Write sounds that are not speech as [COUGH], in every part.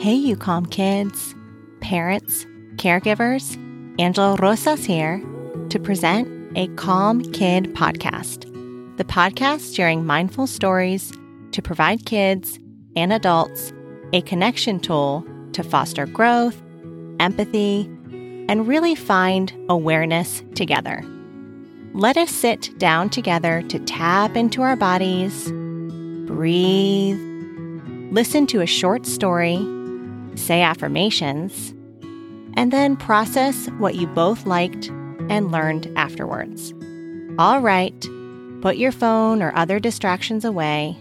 Hey, you calm kids, parents, caregivers. Angela Rosas here to present a Calm Kid podcast, the podcast sharing mindful stories to provide kids and adults a connection tool to foster growth, empathy, and really find awareness together. Let us sit down together to tap into our bodies, breathe, listen to a short story, say affirmations, and then process what you both liked and learned afterwards. All right, put your phone or other distractions away,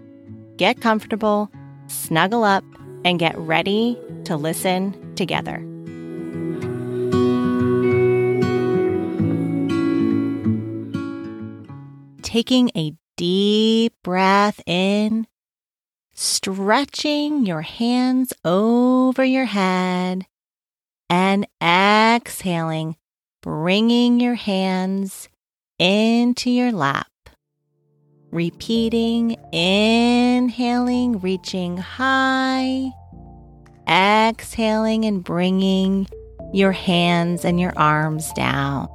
get comfortable, snuggle up, and get ready to listen together. Taking a deep breath in, stretching your hands over your head, and exhaling, bringing your hands into your lap. Repeating, inhaling, reaching high, exhaling, and bringing your hands and your arms down.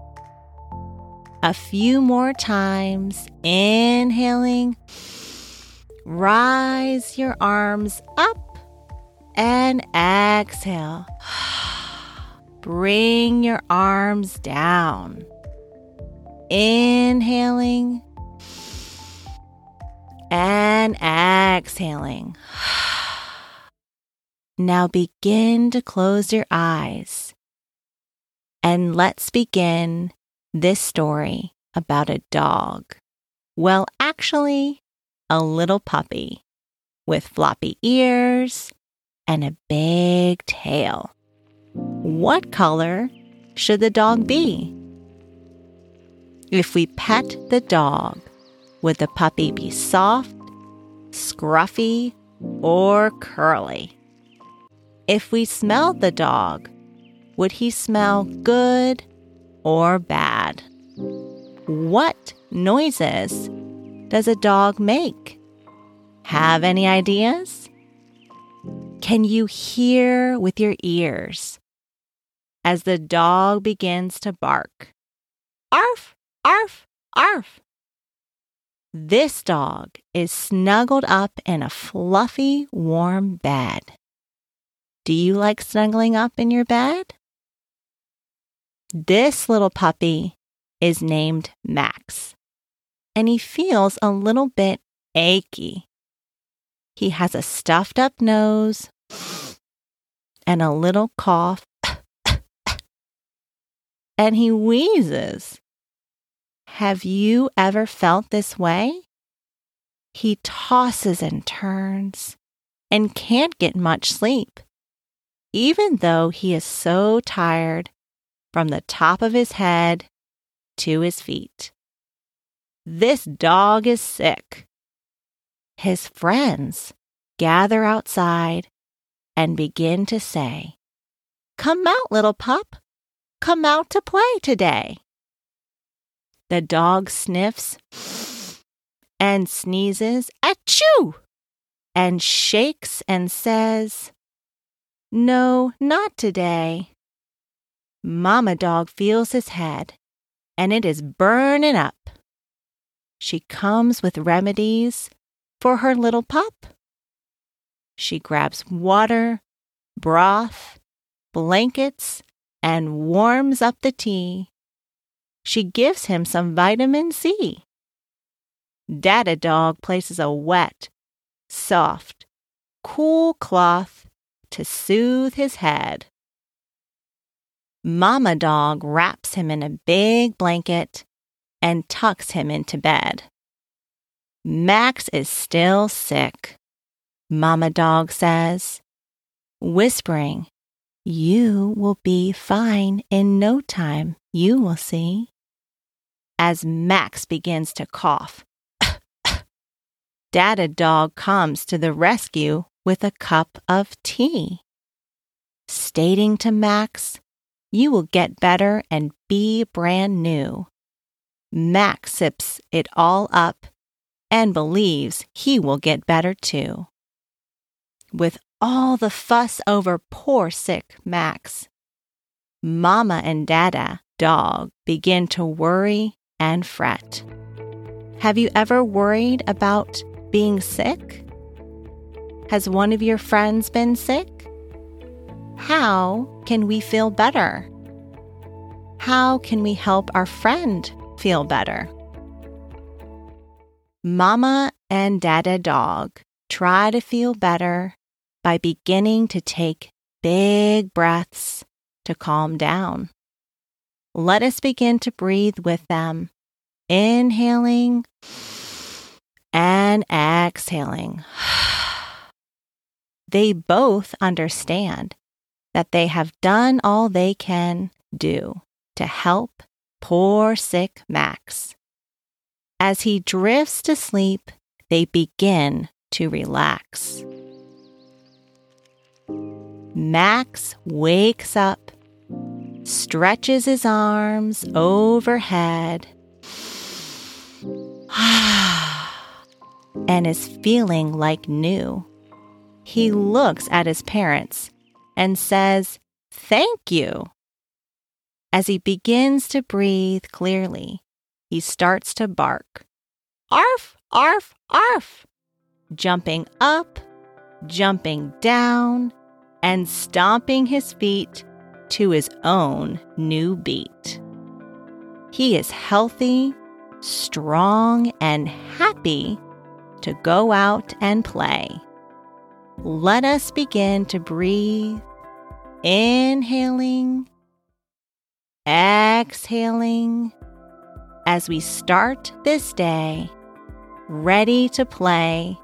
A few more times, inhaling, rise your arms up, and exhale. [SIGHS] Bring your arms down. Inhaling and exhaling. [SIGHS] Now begin to close your eyes. And let's begin this story about a dog. Well, actually, a little puppy with floppy ears and a big tail. What color should the dog be? If we pet the dog, would the puppy be soft, scruffy, or curly? If we smelled the dog, would he smell good or bad? What noises does a dog make? Have any ideas? Can you hear with your ears as the dog begins to bark? Arf, arf, arf. This dog is snuggled up in a fluffy, warm bed. Do you like snuggling up in your bed? This little puppy is named Max, and he feels a little bit achy. He has a stuffed up nose and a little cough, [COUGHS] and he wheezes. Have you ever felt this way? He tosses and turns and can't get much sleep, even though he is so tired from the top of his head to his feet. This dog is sick. His friends gather outside and begin to say, Come out, little pup. Come out to play today. The dog sniffs and sneezes, achoo, and shakes and says, No, not today. Mama dog feels his head, and it is burning up. She comes with remedies for her little pup. She grabs water, broth, blankets, and warms up the tea. She gives him some vitamin C. Dada Dog places a wet, soft, cool cloth to soothe his head. Mama Dog wraps him in a big blanket and tucks him into bed. Max is still sick, Mama Dog says, whispering, You will be fine in no time, you will see. As Max begins to cough, [COUGHS] Dada Dog comes to the rescue with a cup of tea, stating to Max you will get better and be brand new. Max sips it all up and believes he will get better too. With all the fuss over poor sick Max, Mama and Dada dog begin to worry and fret. Have you ever worried about being sick? Has one of your friends been sick? How can we feel better? How can we help our friend feel better? Mama and Dada Dog try to feel better by beginning to take big breaths to calm down. Let us begin to breathe with them, inhaling and exhaling. [SIGHS] They both understand that they have done all they can do to help poor sick Max. As he drifts to sleep, they begin to relax. Max wakes up, stretches his arms overhead, [SIGHS] and is feeling like new. He looks at his parents and says, Thank you. As he begins to breathe clearly, he starts to bark. Arf, arf, arf! Jumping up, jumping down, and stomping his feet to his own new beat. He is healthy, strong, and happy to go out and play. Let us begin to breathe, inhaling, exhaling as we start this day ready to play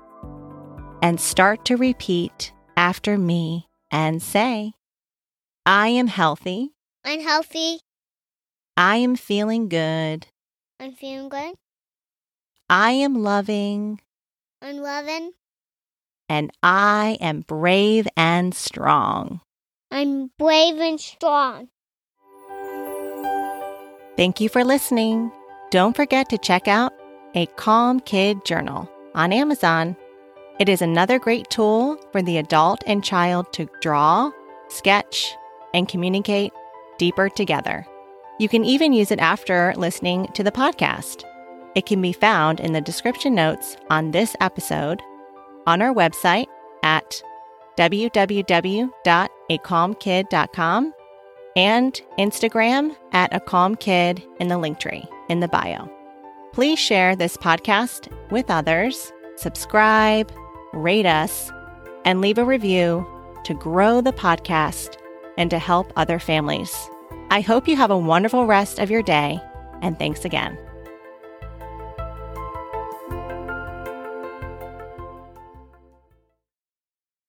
and start to repeat after me and say, I am healthy. I'm healthy. I am feeling good. I'm feeling good. I am loving. I'm loving. And I am brave and strong. I'm brave and strong. Thank you for listening. Don't forget to check out a Calm Kid Journal on Amazon. It is another great tool for the adult and child to draw, sketch, and communicate deeper together. You can even use it after listening to the podcast. It can be found in the description notes on this episode, on our website at www.acalmkid.com, and Instagram at a calm kid in the Linktree in the bio. Please share this podcast with others, subscribe, rate us, and leave a review to grow the podcast and to help other families. I hope you have a wonderful rest of your day, and thanks again.